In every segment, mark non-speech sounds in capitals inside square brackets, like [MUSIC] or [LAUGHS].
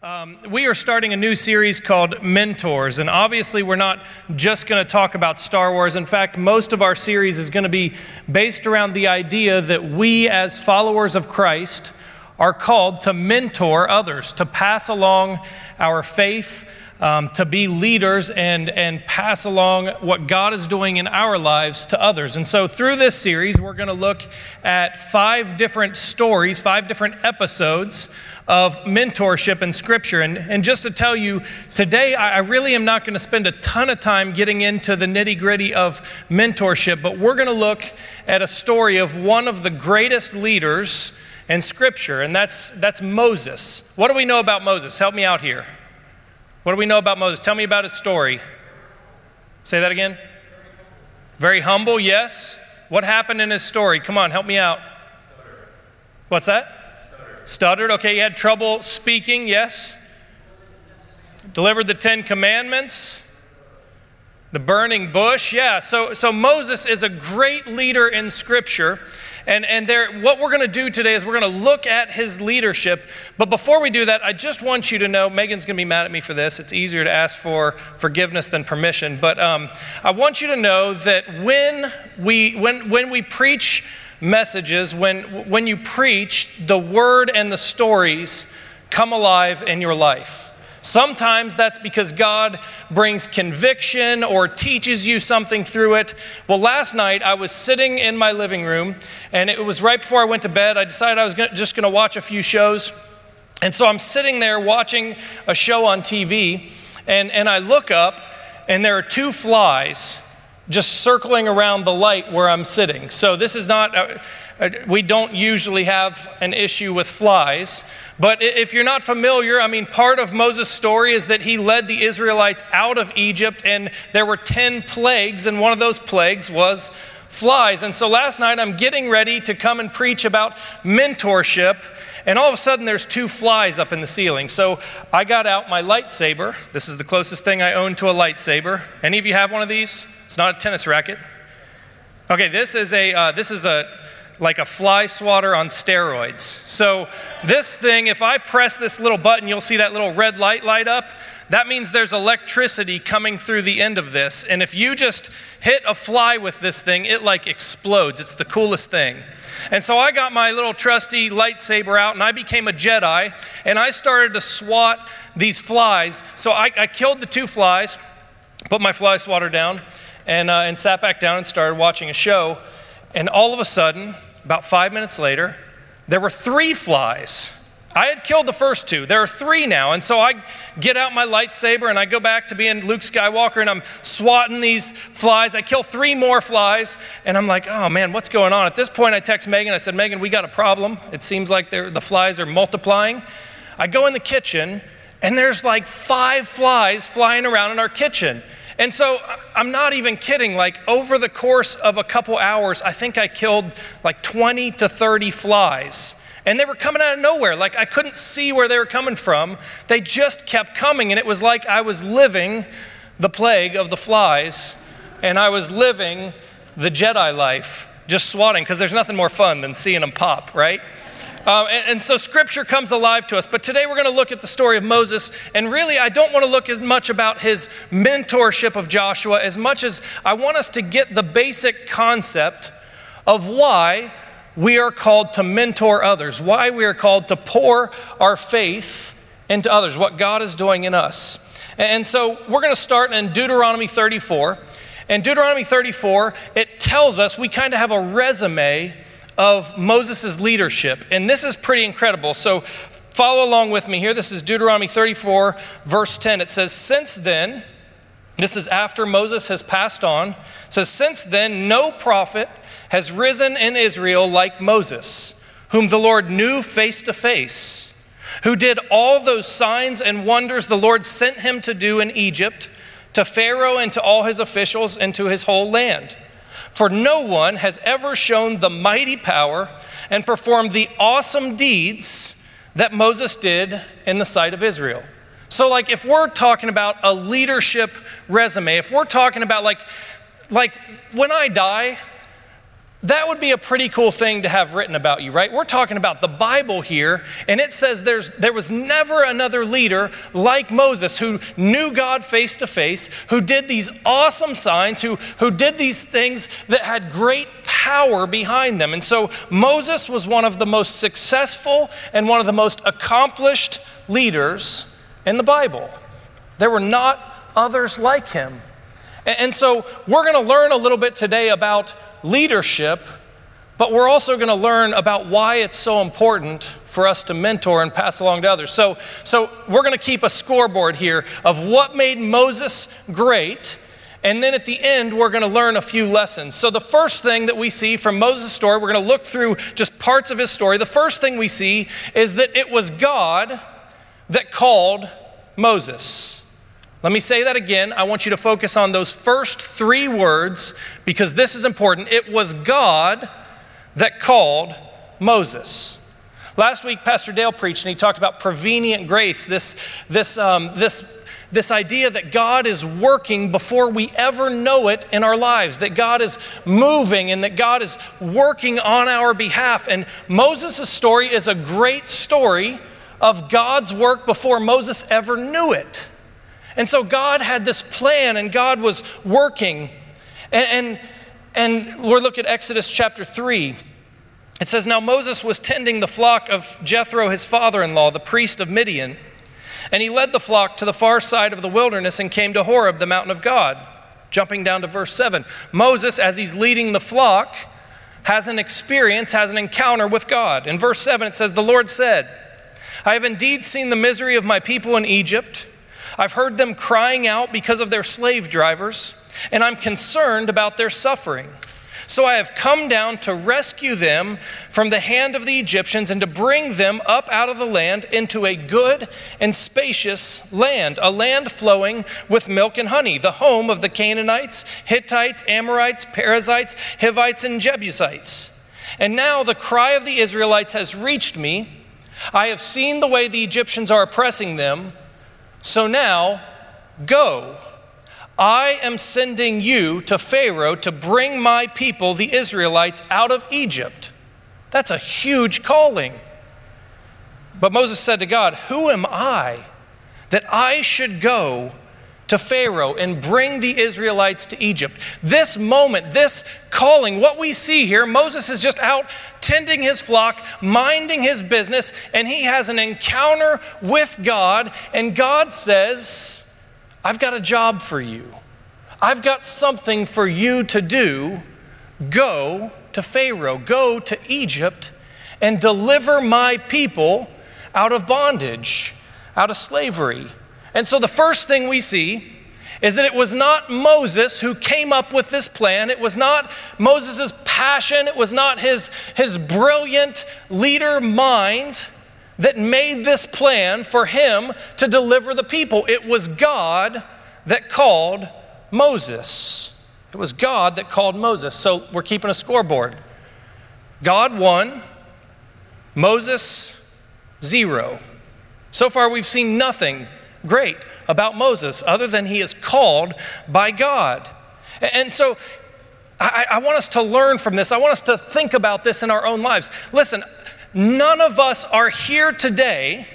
Um, we are starting a new series called Mentors, and obviously, we're not just going to talk about Star Wars. In fact, most of our series is going to be based around the idea that we, as followers of Christ, are called to mentor others, to pass along our faith, um, to be leaders and, and pass along what God is doing in our lives to others. And so, through this series, we're going to look at five different stories, five different episodes of mentorship in Scripture. And, and just to tell you, today I, I really am not going to spend a ton of time getting into the nitty gritty of mentorship, but we're going to look at a story of one of the greatest leaders in Scripture, and that's, that's Moses. What do we know about Moses? Help me out here. What do we know about Moses? Tell me about his story. Say that again. Very humble, yes. What happened in his story? Come on, help me out. What's that? Stuttered. Stuttered. Okay, he had trouble speaking, yes. Delivered the Ten Commandments. The burning bush, yeah. So, so Moses is a great leader in Scripture. And, and there, what we're going to do today is we're going to look at his leadership. But before we do that, I just want you to know Megan's going to be mad at me for this. It's easier to ask for forgiveness than permission. But um, I want you to know that when we, when, when we preach messages, when, when you preach, the word and the stories come alive in your life. Sometimes that's because God brings conviction or teaches you something through it. Well, last night I was sitting in my living room, and it was right before I went to bed. I decided I was gonna, just going to watch a few shows. And so I'm sitting there watching a show on TV, and, and I look up, and there are two flies just circling around the light where I'm sitting. So this is not, we don't usually have an issue with flies. But if you're not familiar, I mean, part of Moses' story is that he led the Israelites out of Egypt, and there were 10 plagues, and one of those plagues was flies. And so last night I'm getting ready to come and preach about mentorship, and all of a sudden there's two flies up in the ceiling. So I got out my lightsaber. This is the closest thing I own to a lightsaber. Any of you have one of these? It's not a tennis racket. Okay, this is a uh, this is a like a fly swatter on steroids. So, this thing, if I press this little button, you'll see that little red light light up. That means there's electricity coming through the end of this. And if you just hit a fly with this thing, it like explodes. It's the coolest thing. And so I got my little trusty lightsaber out and I became a Jedi and I started to swat these flies. So I, I killed the two flies, put my fly swatter down, and, uh, and sat back down and started watching a show. And all of a sudden, about five minutes later, there were three flies. I had killed the first two. There are three now. And so I get out my lightsaber and I go back to being Luke Skywalker and I'm swatting these flies. I kill three more flies and I'm like, oh man, what's going on? At this point, I text Megan. I said, Megan, we got a problem. It seems like the flies are multiplying. I go in the kitchen and there's like five flies flying around in our kitchen. And so uh, I'm not even kidding. Like over the course of a couple hours, I think I killed like 20 to 30 flies. And they were coming out of nowhere. Like I couldn't see where they were coming from. They just kept coming. And it was like I was living the plague of the flies and I was living the Jedi life, just swatting, because there's nothing more fun than seeing them pop, right? Uh, and, and, so scripture comes alive to us. But today we're going to look at the story of Moses. And really, I don't want to look as much about his mentorship of Joshua as much as I want us to get the basic concept of why we are called to mentor others, why we are called to pour our faith into others, what God is doing in us. And so we're going to start in Deuteronomy 34. And Deuteronomy 34, it tells us we kind of have a resume of Moses' leadership. And this is pretty incredible. So follow along with me here. This is Deuteronomy 34, verse 10. It says, Since then, this is after Moses has passed on, says, Since then, no prophet has risen in Israel like Moses, whom the Lord knew face to face, who did all those signs and wonders the Lord sent him to do in Egypt, to Pharaoh and to all his officials and to his whole land. For no one has ever shown the mighty power and performed the awesome deeds that Moses did in the sight of Israel. So, like, if we're talking about a leadership resume, if we're talking about, like, like when I die, That would be a pretty cool thing to have written about you, right? We're talking about the Bible here, and it says there's, there was never another leader like Moses who knew God face to face, who did these awesome signs, who, who did these things that had great power behind them. And so Moses was one of the most successful and one of the most accomplished leaders in the Bible. There were not others like him. And, and so we're going to learn a little bit today about leadership, but we're also going to learn about why it's so important for us to mentor and pass along to others. So, so we're going to keep a scoreboard here of what made Moses great. And then at the end, we're going to learn a few lessons. So, the first thing that we see from Moses' story, we're going to look through just parts of his story. The first thing we see is that it was God that called Moses. Let me say that again. I want you to focus on those first three words because this is important. It was God that called Moses. Last week, Pastor Dale preached and he talked about prevenient grace, this, this, um, this, this idea that God is working before we ever know it in our lives, that God is moving and that God is working on our behalf. And Moses' story is a great story of God's work before Moses ever knew it. And so God had this plan and God was working. And, and, and looking at Exodus chapter 3. It says, Now Moses was tending the flock of Jethro, his father in law, the priest of Midian. And he led the flock to the far side of the wilderness and came to Horeb, the mountain of God. Jumping down to verse 7. Moses, as he's leading the flock, has an experience, has an encounter with God. In verse 7, it says, The Lord said, I have indeed seen the misery of my people in Egypt I've heard them crying out because of their slave drivers, and I'm concerned about their suffering. So I have come down to rescue them from the hand of the Egyptians and to bring them up out of the land into a good and spacious land, a land flowing with milk and honey, the home of the Canaanites, Hittites, Amorites, Perizzites, Hivites, and Jebusites. And now the cry of the Israelites has reached me. I have seen the way the Egyptians are oppressing them. So now, go. I am sending you to Pharaoh to bring my people, the Israelites, out of Egypt. That's a huge calling. But Moses said to God, Who am I that I should go to Pharaoh and bring the Israelites to Egypt. This moment, this calling, what we see here, Moses is just out tending his flock, minding his business, and he has an encounter with God, and God says, I've got a job for you. I've got something for you to do. Go to Pharaoh, go to Egypt, and deliver my people out of bondage, out of slavery. And so the first thing we see is that it was not Moses who came up with this plan. It was not Moses' passion. It was not his, his brilliant leader mind that made this plan for him to deliver the people. It was God that called Moses. It was God that called Moses. So we're keeping a scoreboard. God won, Moses zero. So far, we've seen nothing great about Moses other than he is called by God. And so I, I, want us to learn from this. I want us to think about this in our own lives. Listen, none of us are here today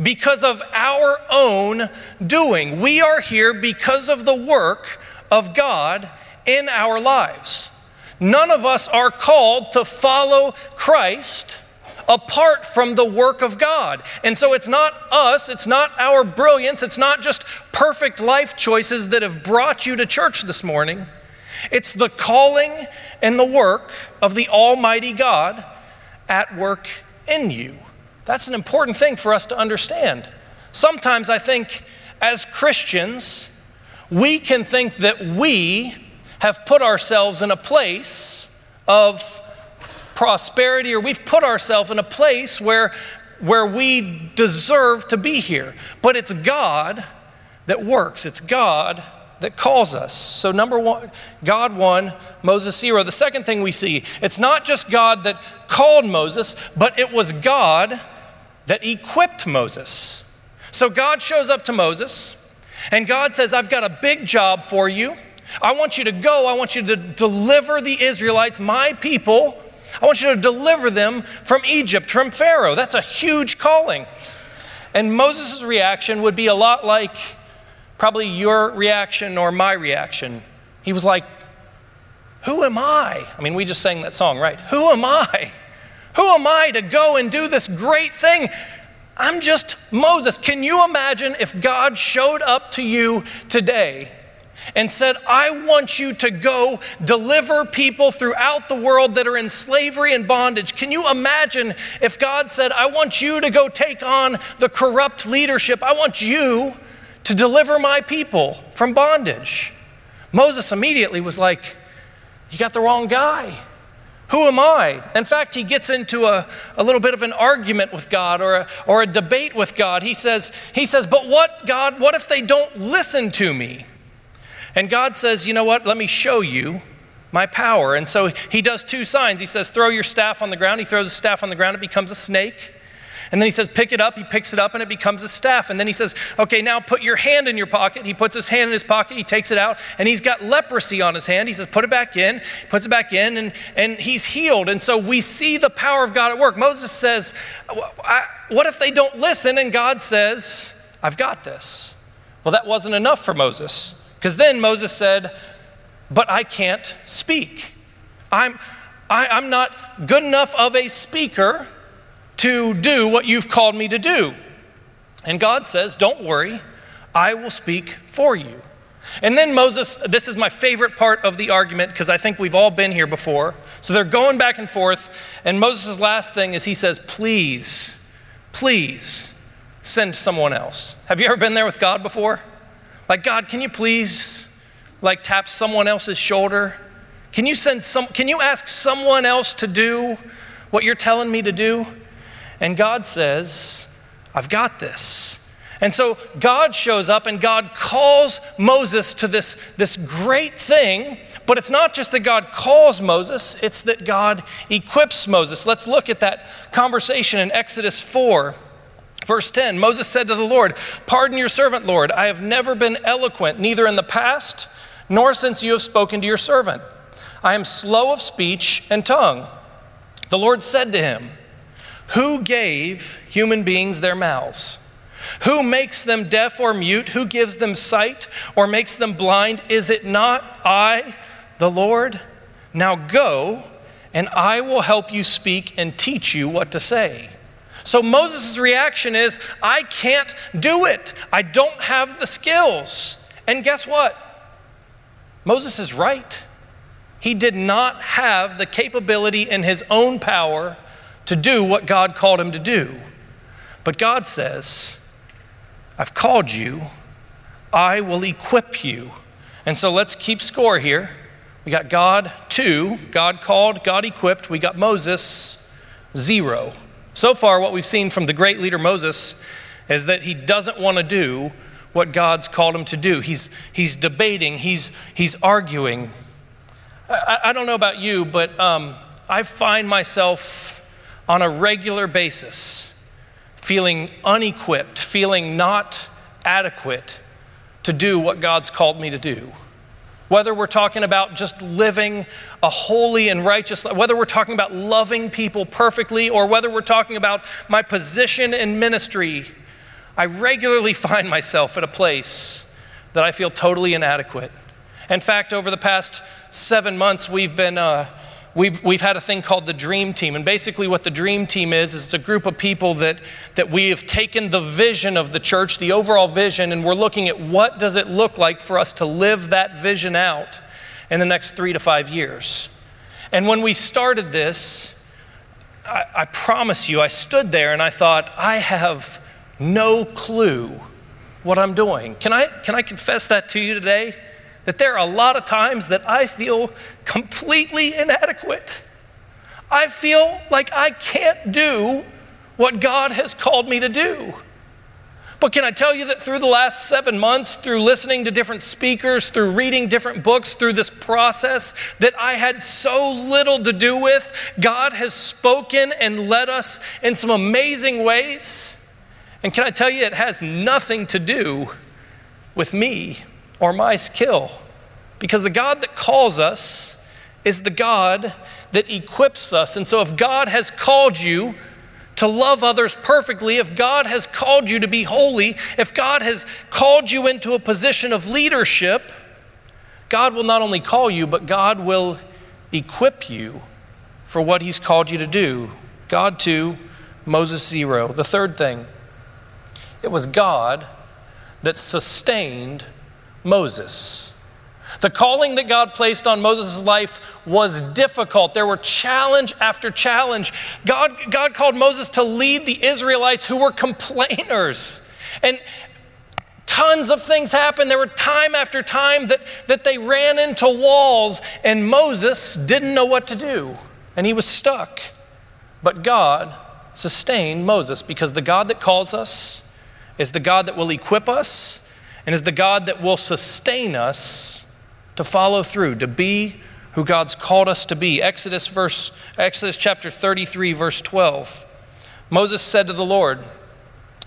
because of our own doing. We are here because of the work of God in our lives. None of us are called to follow Christ apart from the work of God. And so it's not us, it's not our brilliance, it's not just perfect life choices that have brought you to church this morning. It's the calling and the work of the Almighty God at work in you. That's an important thing for us to understand. Sometimes I think as Christians, we can think that we have put ourselves in a place of prosperity or we've put ourselves in a place where, where we deserve to be here. But it's God that works, it's God that calls us. So, number one, God won, Moses zero. The second thing we see, it's not just God that called Moses, but it was God that equipped Moses. So, God shows up to Moses, and God says, I've got a big job for you. I want you to go. I want you to deliver the Israelites, my people. I want you to deliver them from Egypt, from Pharaoh. That's a huge calling. And Moses' reaction would be a lot like probably your reaction or my reaction. He was like, Who am I? I mean, we just sang that song, right? Who am I? Who am I to go and do this great thing? I'm just Moses. Can you imagine if God showed up to you today and said, I want you to go deliver people throughout the world that are in slavery and bondage. Can you imagine if God said, I want you to go take on the corrupt leadership? I want you to deliver my people from bondage. Moses immediately was like, You got the wrong guy. Who am I? In fact, he gets into a, a little bit of an argument with God or a, or a debate with God. He says, he says, But what, God, what if they don't listen to me? And God says, You know what? Let me show you my power. And so he does two signs. He says, Throw your staff on the ground. He throws a staff on the ground, it becomes a snake. And then he says, Pick it up. He picks it up and it becomes a staff. And then he says, Okay, now put your hand in your pocket. He puts his hand in his pocket. He takes it out and he's got leprosy on his hand. He says, Put it back in. Puts it back in and, and he's healed. And so we see the power of God at work. Moses says, What if they don't listen? And God says, I've got this. Well, that wasn't enough for Moses. Because then Moses said, But I can't speak. I'm, I, I'm not good enough of a speaker to do what you've called me to do. And God says, Don't worry, I will speak for you. And then Moses, this is my favorite part of the argument because I think we've all been here before. So they're going back and forth. And Moses' last thing is he says, Please, please send someone else. Have you ever been there with God before? Like, God, can you please like tap someone else's shoulder? Can you send some can you ask someone else to do what you're telling me to do? And God says, I've got this. And so God shows up and God calls Moses to this, this great thing, but it's not just that God calls Moses, it's that God equips Moses. Let's look at that conversation in Exodus 4. Verse 10 Moses said to the Lord, Pardon your servant, Lord. I have never been eloquent, neither in the past nor since you have spoken to your servant. I am slow of speech and tongue. The Lord said to him, Who gave human beings their mouths? Who makes them deaf or mute? Who gives them sight or makes them blind? Is it not I, the Lord? Now go, and I will help you speak and teach you what to say. So Moses' reaction is, I can't do it. I don't have the skills. And guess what? Moses is right. He did not have the capability in his own power to do what God called him to do. But God says, I've called you, I will equip you. And so let's keep score here. We got God, two, God called, God equipped. We got Moses, zero. So far, what we've seen from the great leader Moses is that he doesn't want to do what God's called him to do. He's, he's debating, he's, he's arguing. I, I don't know about you, but um, I find myself on a regular basis feeling unequipped, feeling not adequate to do what God's called me to do. Whether we're talking about just living a holy and righteous life, whether we're talking about loving people perfectly, or whether we're talking about my position in ministry, I regularly [LAUGHS] find myself at a place that I feel totally inadequate. In fact, over the past seven months, we've been uh, we've, we've had a thing called the Dream Team. And basically, what the Dream Team is, is it's a group of people that, that we have taken the vision of the church, the overall vision, and we're looking at what does it look like for us to live that vision out in the next three to five years. And when we started this, I, I promise you, I stood there and I thought, I have no clue what I'm doing. Can I, can I confess that to you today? That there are a lot of times that I feel completely inadequate. I feel like I can't do what God has called me to do. But can I tell you that through the last seven months, through listening to different speakers, through reading different books, through this process that I had so little to do with, God has spoken and led us in some amazing ways? And can I tell you, it has nothing to do with me or my skill. Because the God that calls us is the God that equips us. And so if God has called you to love others perfectly, if God has called you to be holy, if God has called you into a position of leadership, God will not only call you, but God will equip you for what He's called you to do. God two, Moses zero. The third thing, it was God that sustained Moses. The calling that God placed on Moses' life was difficult. There were challenge after challenge. God, God called Moses to lead the Israelites who were complainers. And tons of things happened. There were time after time that, that they ran into walls, and Moses didn't know what to do, and he was stuck. But God sustained Moses because the God that calls us is the God that will equip us and is the God that will sustain us to follow through, to be who God's called us to be. Exodus verse Exodus chapter 33 verse 12. Moses said to the Lord,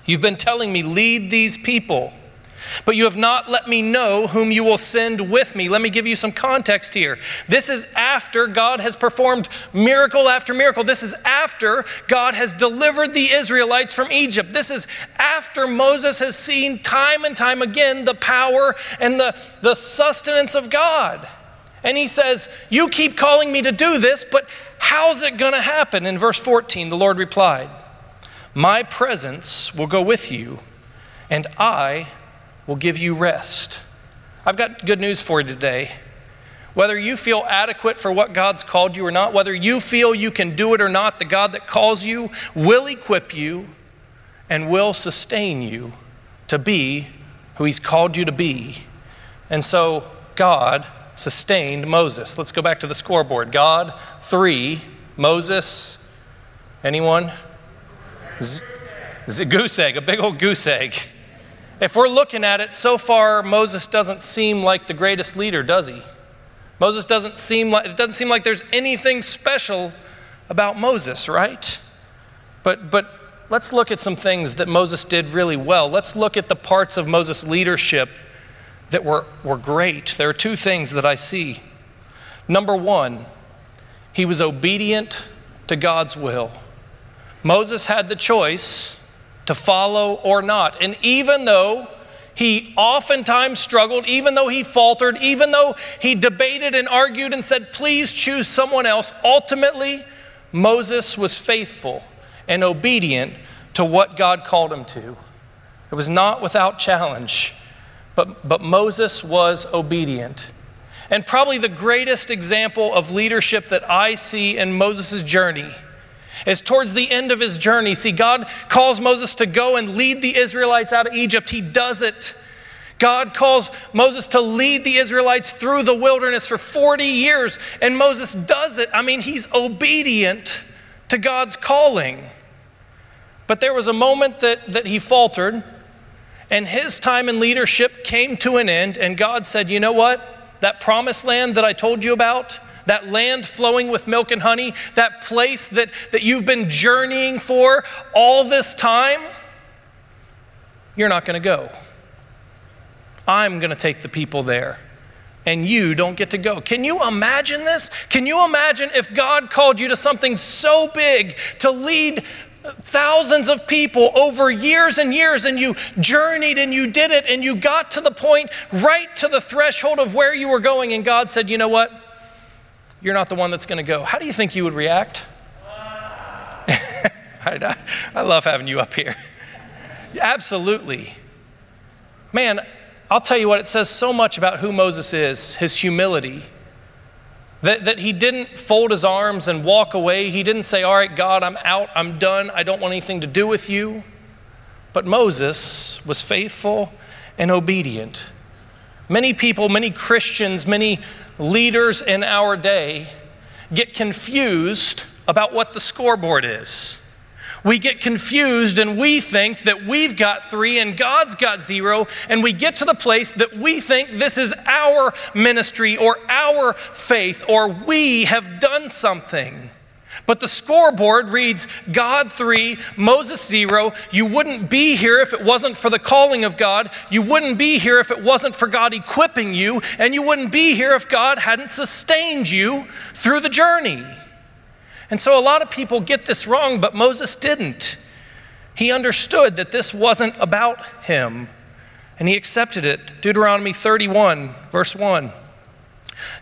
"You've been telling me lead these people, but you have not let me know whom you will send with me. Let me give you some context here. This is after God has performed miracle after miracle. This is after God has delivered the Israelites from Egypt. This is after Moses has seen time and time again the power and the, the sustenance of God. And he says, You keep calling me to do this, but how's it going to happen? In verse 14, the Lord replied, My presence will go with you, and I will give you rest. I've got good news for you today. Whether you feel adequate for what God's called you or not, whether you feel you can do it or not, the God that calls you will equip you and will sustain you to be who He's called you to be. And so, God sustained Moses. Let's go back to the scoreboard. God, three. Moses, anyone? Z- goose egg, a big old goose egg. If we're looking at it, so far Moses doesn't seem like the greatest leader, does he? Moses doesn't seem like it doesn't seem like there's anything special about Moses, right? But but let's look at some things that Moses did really well. Let's look at the parts of Moses' leadership that were, were great. There are two things that I see. Number one, he was obedient to God's will. Moses had the choice to follow or not. And even though he oftentimes struggled, even though he faltered, even though he debated and argued and said, please choose someone else, ultimately, Moses was faithful and obedient to what God called him to. It was not without challenge, but, but Moses was obedient. And probably the greatest example of leadership that I see in Moses' journey is towards the end of his journey. See, God calls Moses to go and lead the Israelites out of Egypt. He does it. God calls Moses to lead the Israelites through the wilderness for 40 years, and Moses does it. I mean, he's obedient to God's calling. But there was a moment that, that he faltered, and his time in leadership came to an end, and God said, You know what? That promised land that I told you about, that land flowing with milk and honey, that place that, that you've been journeying for all this time, you're not going to go. I'm going to take the people there and you don't get to go. Can you imagine this? Can you imagine if God called you to something so big to lead thousands of people over years and years, and you journeyed and you did it, and you got to the point right to the threshold of where you were going, and God said, You know what? You're not the one that's going to go. How do you think you would react? [LAUGHS] I, I love having you up here. Absolutely. Man, I'll tell you what, it says so much about who Moses is his humility. That, that he didn't fold his arms and walk away. He didn't say, All right, God, I'm out, I'm done, I don't want anything to do with you. But Moses was faithful and obedient. Many people, many Christians, many leaders in our day get confused about what the scoreboard is. We get confused and we think that we've got three and God's got zero, and we get to the place that we think this is our ministry or our faith or we have done something. But the scoreboard reads God 3, Moses 0. You wouldn't be here if it wasn't for the calling of God. You wouldn't be here if it wasn't for God equipping you. And you wouldn't be here if God hadn't sustained you through the journey. And so a lot of people get this wrong, but Moses didn't. He understood that this wasn't about him, and he accepted it. Deuteronomy 31, verse 1.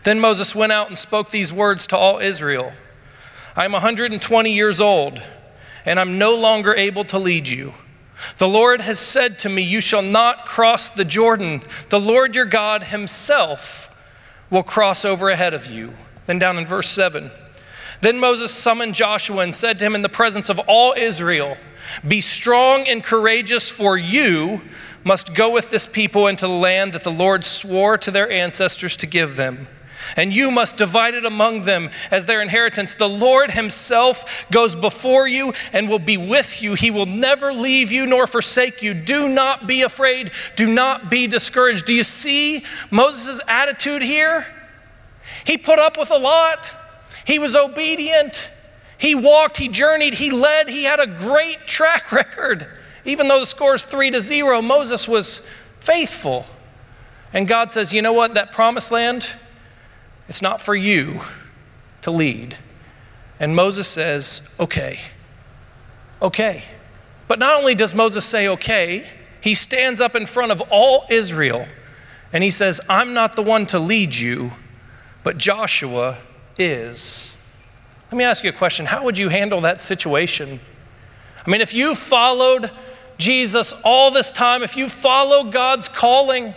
Then Moses went out and spoke these words to all Israel. I'm 120 years old, and I'm no longer able to lead you. The Lord has said to me, You shall not cross the Jordan. The Lord your God himself will cross over ahead of you. Then down in verse 7. Then Moses summoned Joshua and said to him in the presence of all Israel, Be strong and courageous, for you must go with this people into the land that the Lord swore to their ancestors to give them and you must divide it among them as their inheritance. The Lord Himself goes before you and will be with you. He will never leave you nor forsake you. Do not be afraid. Do not be discouraged. Do you see Moses' attitude here? He put up with a lot, he was obedient. He walked, he journeyed, he led, he had a great track [LAUGHS] record. Even though the score is three to zero, Moses was faithful. And God says, You know what? That promised land, it's not for you to lead. And Moses says, Okay, okay. But not only does Moses say, Okay, he stands up in front of all Israel and he says, I'm not the one to lead you, but Joshua is. Let me ask you a question. How would you handle that situation? I mean, if you followed Jesus all this time, if you follow God's calling,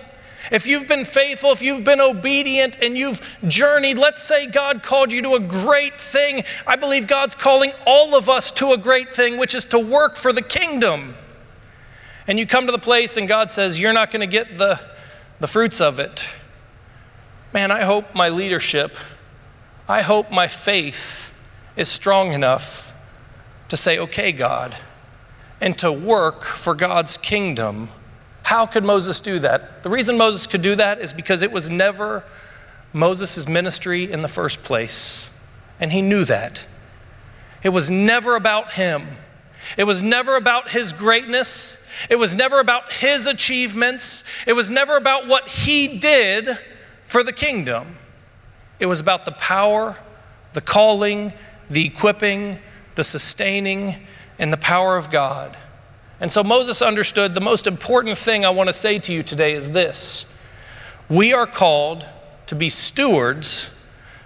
if you've been faithful, if you've been obedient, and you've journeyed, let's say God called you to a great thing. I believe God's calling all of us to a great thing, which is to work for the kingdom. And you come to the place and God says, You're not going to get the, the fruits of it. Man, I hope my leadership, I hope my faith is strong enough to say, Okay, God, and to work for God's kingdom how could Moses do that? The reason Moses could do that is because it was never Moses' ministry in the first place. And he knew that. It was never about him. It was never about his greatness. It was never about his achievements. It was never about what he did for the kingdom. It was about the power, the calling, the equipping, the sustaining, and the power of God. And so Moses understood the most important thing I want to say to you today is this we are called to be stewards,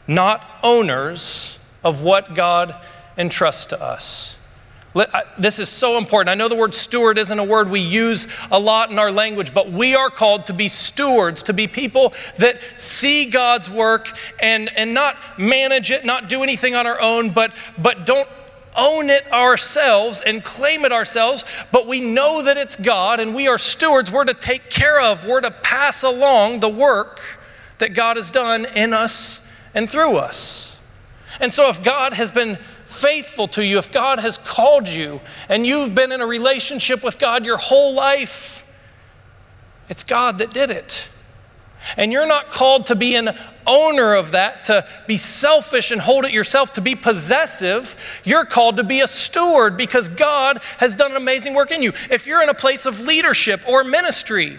not owners of what God entrusts to us. This is so important. I know the word steward isn't a word we use a lot in our language, but we are called to be stewards, to be people that see God's work and, and not manage it, not do anything on our own, but, but don't own it ourselves and claim it ourselves, but we know that it's God and we are stewards. We're to take care of, we're to pass along the work that God has done in us and through us. And so, if God has been faithful to you, if God has called you, and you've been in a relationship with God your whole life, it's God that did it. And you're not called to be an owner of that, to be selfish and hold it yourself, to be possessive. You're called to be a steward because God has done an amazing work in you. If you're in a place of leadership or ministry,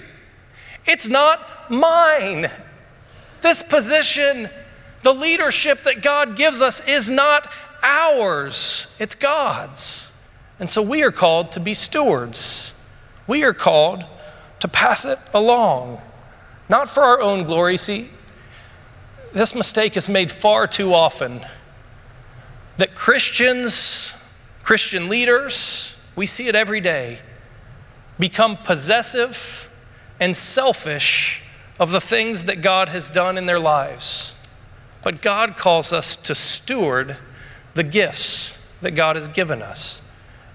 it's not mine. This position, the leadership that God gives us, is not ours, it's God's. And so we are called to be stewards. We are called to pass it along. Not for our own glory. See, this mistake is made far too often that Christians, Christian leaders, we see it every day, become possessive and selfish of the things that God has done in their lives. But God calls us to steward the gifts that God has given us.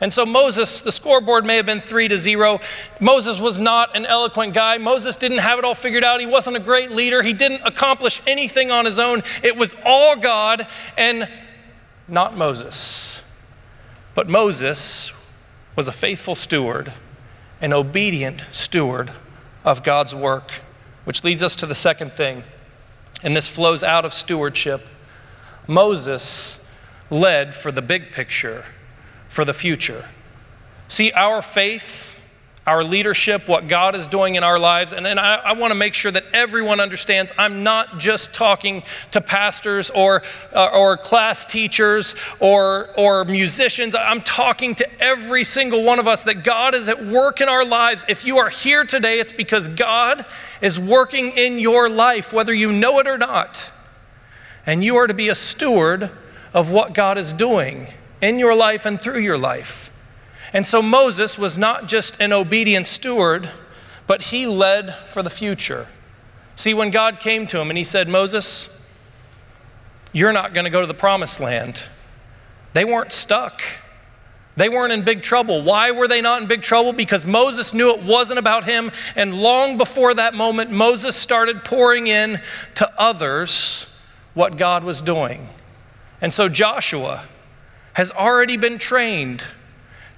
And so Moses, the scoreboard may have been three to zero. Moses was not an eloquent guy. Moses didn't have it all figured out. He wasn't a great leader. He didn't accomplish anything on his own. It was all God and not Moses. But Moses was a faithful steward, an obedient steward of God's work, which leads us to the second thing. And this flows out of stewardship. Moses led for the big picture, for the future. See, our faith our leadership, what God is doing in our lives. And, and I, I want to make sure that everyone understands I'm not just talking to pastors or, uh, or class teachers or, or musicians. I'm talking to every single one of us that God is at work in our lives. If you are here today, it's because God is working in your life, whether you know it or not. And you are to be a steward of what God is doing in your life and through your life. And so Moses was not just an obedient steward, but he led for the future. See, when God came to him and he said, Moses, you're not going to go to the promised land, they weren't stuck. They weren't in big trouble. Why were they not in big trouble? Because Moses knew it wasn't about him. And long before that moment, Moses started pouring in to others what God was doing. And so Joshua has already been trained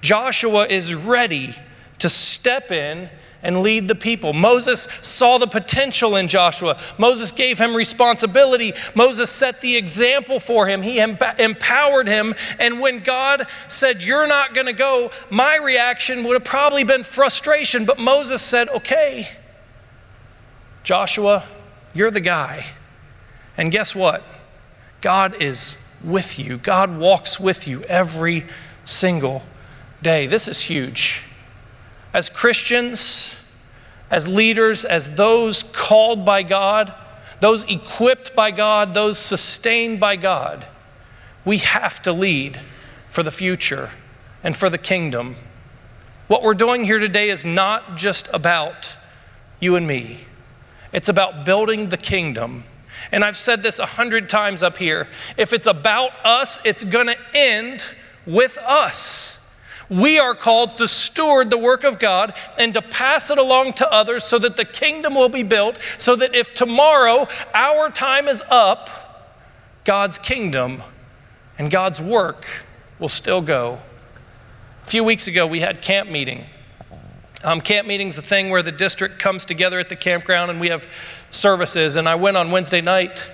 Joshua is ready to step in and lead the people. Moses saw the potential in Joshua. Moses gave him responsibility. Moses set the example for him. He empowered him. And when God said, You're not going to go, my reaction would have probably been frustration. But Moses said, Okay, Joshua, you're the guy. And guess what? God is with you, God walks with you every single day. This is huge. As Christians, as leaders, as those called by God, those equipped by God, those sustained by God, we have to lead for the future and for the kingdom. What we're doing here today is not just about you and me, it's about building the kingdom. And I've said this a hundred times up here. If it's about us, it's going to end with us. We are called to steward the work of God and to pass it along to others so that the kingdom will be built, so that if tomorrow our time is up, God's kingdom and God's work will still go. A few weeks ago, we had camp meeting. Um, camp meeting is a thing where the district comes together at the campground and we have services. And I went on Wednesday night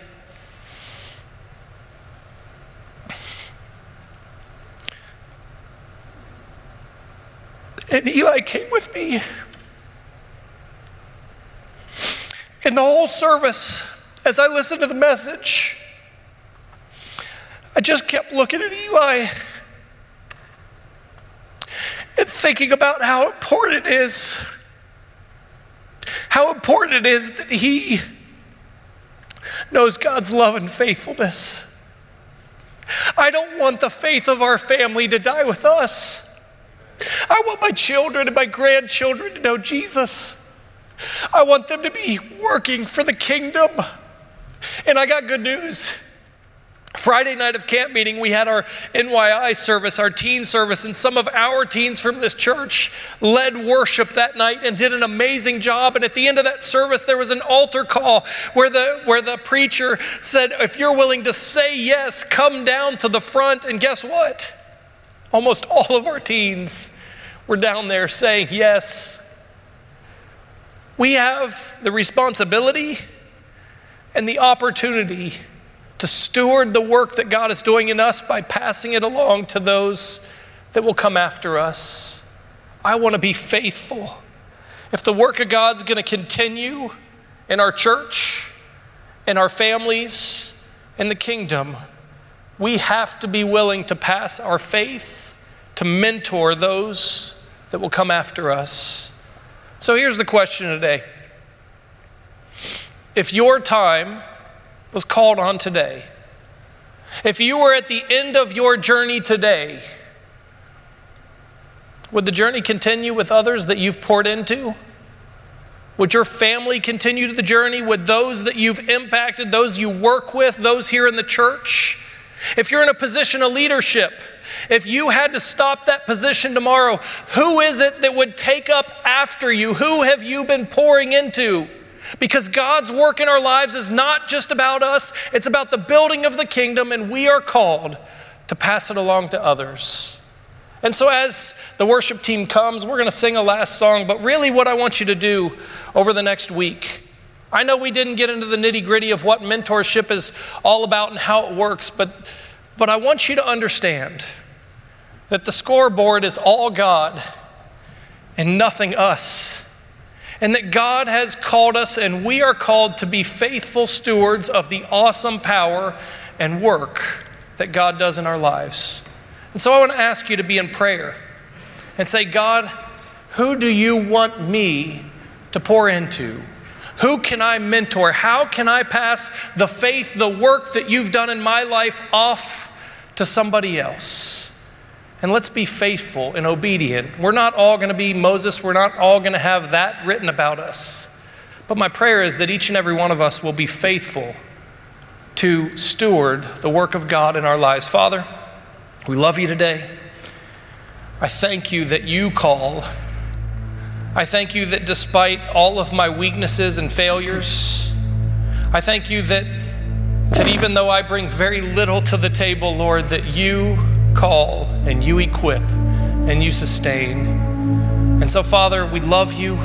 And Eli came with me. In the whole service, as I listened to the message, I just kept looking at Eli and thinking about how important it is, how important it is that he knows God's love and faithfulness. I don't want the faith of our family to die with us. I want my children and my grandchildren to know Jesus. I want them to be working for the kingdom. And I got good news. Friday night of camp meeting, we had our NYI service, our teen service, and some of our teens from this church led worship that night and did an amazing job. And at the end of that service, there was an altar call where the, where the preacher said, If you're willing to say yes, come down to the front. And guess what? Almost all of our teens were down there saying, Yes. We have the responsibility and the opportunity to steward the work that God is doing in us by passing it along to those that will come after us. I want to be faithful. If the work of God's going to continue in our church, in our families, in the kingdom, we have to be willing to pass our faith, to mentor those that will come after us. So here's the question today If your time was called on today, if you were at the end of your journey today, would the journey continue with others that you've poured into? Would your family continue the journey? Would those that you've impacted, those you work with, those here in the church? If you're in a position of leadership, if you had to stop that position tomorrow, who is it that would take up after you? Who have you been pouring into? Because God's work in our lives is not just about us, it's about the building of the kingdom, and we are called to pass it along to others. And so, as the worship team comes, we're going to sing a last song, but really, what I want you to do over the next week I know we didn't get into the nitty gritty of what mentorship is all about and how it works, but But I want you to understand that the scoreboard is all God and nothing us. And that God has called us, and we are called to be faithful stewards of the awesome power and work that God does in our lives. And so I want to ask you to be in prayer and say, God, who do you want me to pour into? Who can I mentor? How can I pass the faith, the work that you've done in my life off to somebody else? And let's be faithful and obedient. We're not all going to be Moses, we're not all going to have that written about us. But my prayer is that each and every one of us will be faithful to steward the work of God in our lives. Father, we love you today. I thank you that you call. I thank you that despite all of my weaknesses and failures, I thank you that, that even though I bring very little to the table, Lord, that you call and you equip and you sustain. And so, Father, we love you.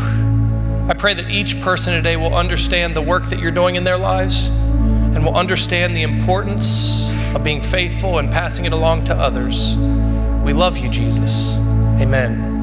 I pray that each person today will understand the work that you're doing in their lives and will understand the importance of being faithful and passing it along to others. We love you, Jesus. Amen.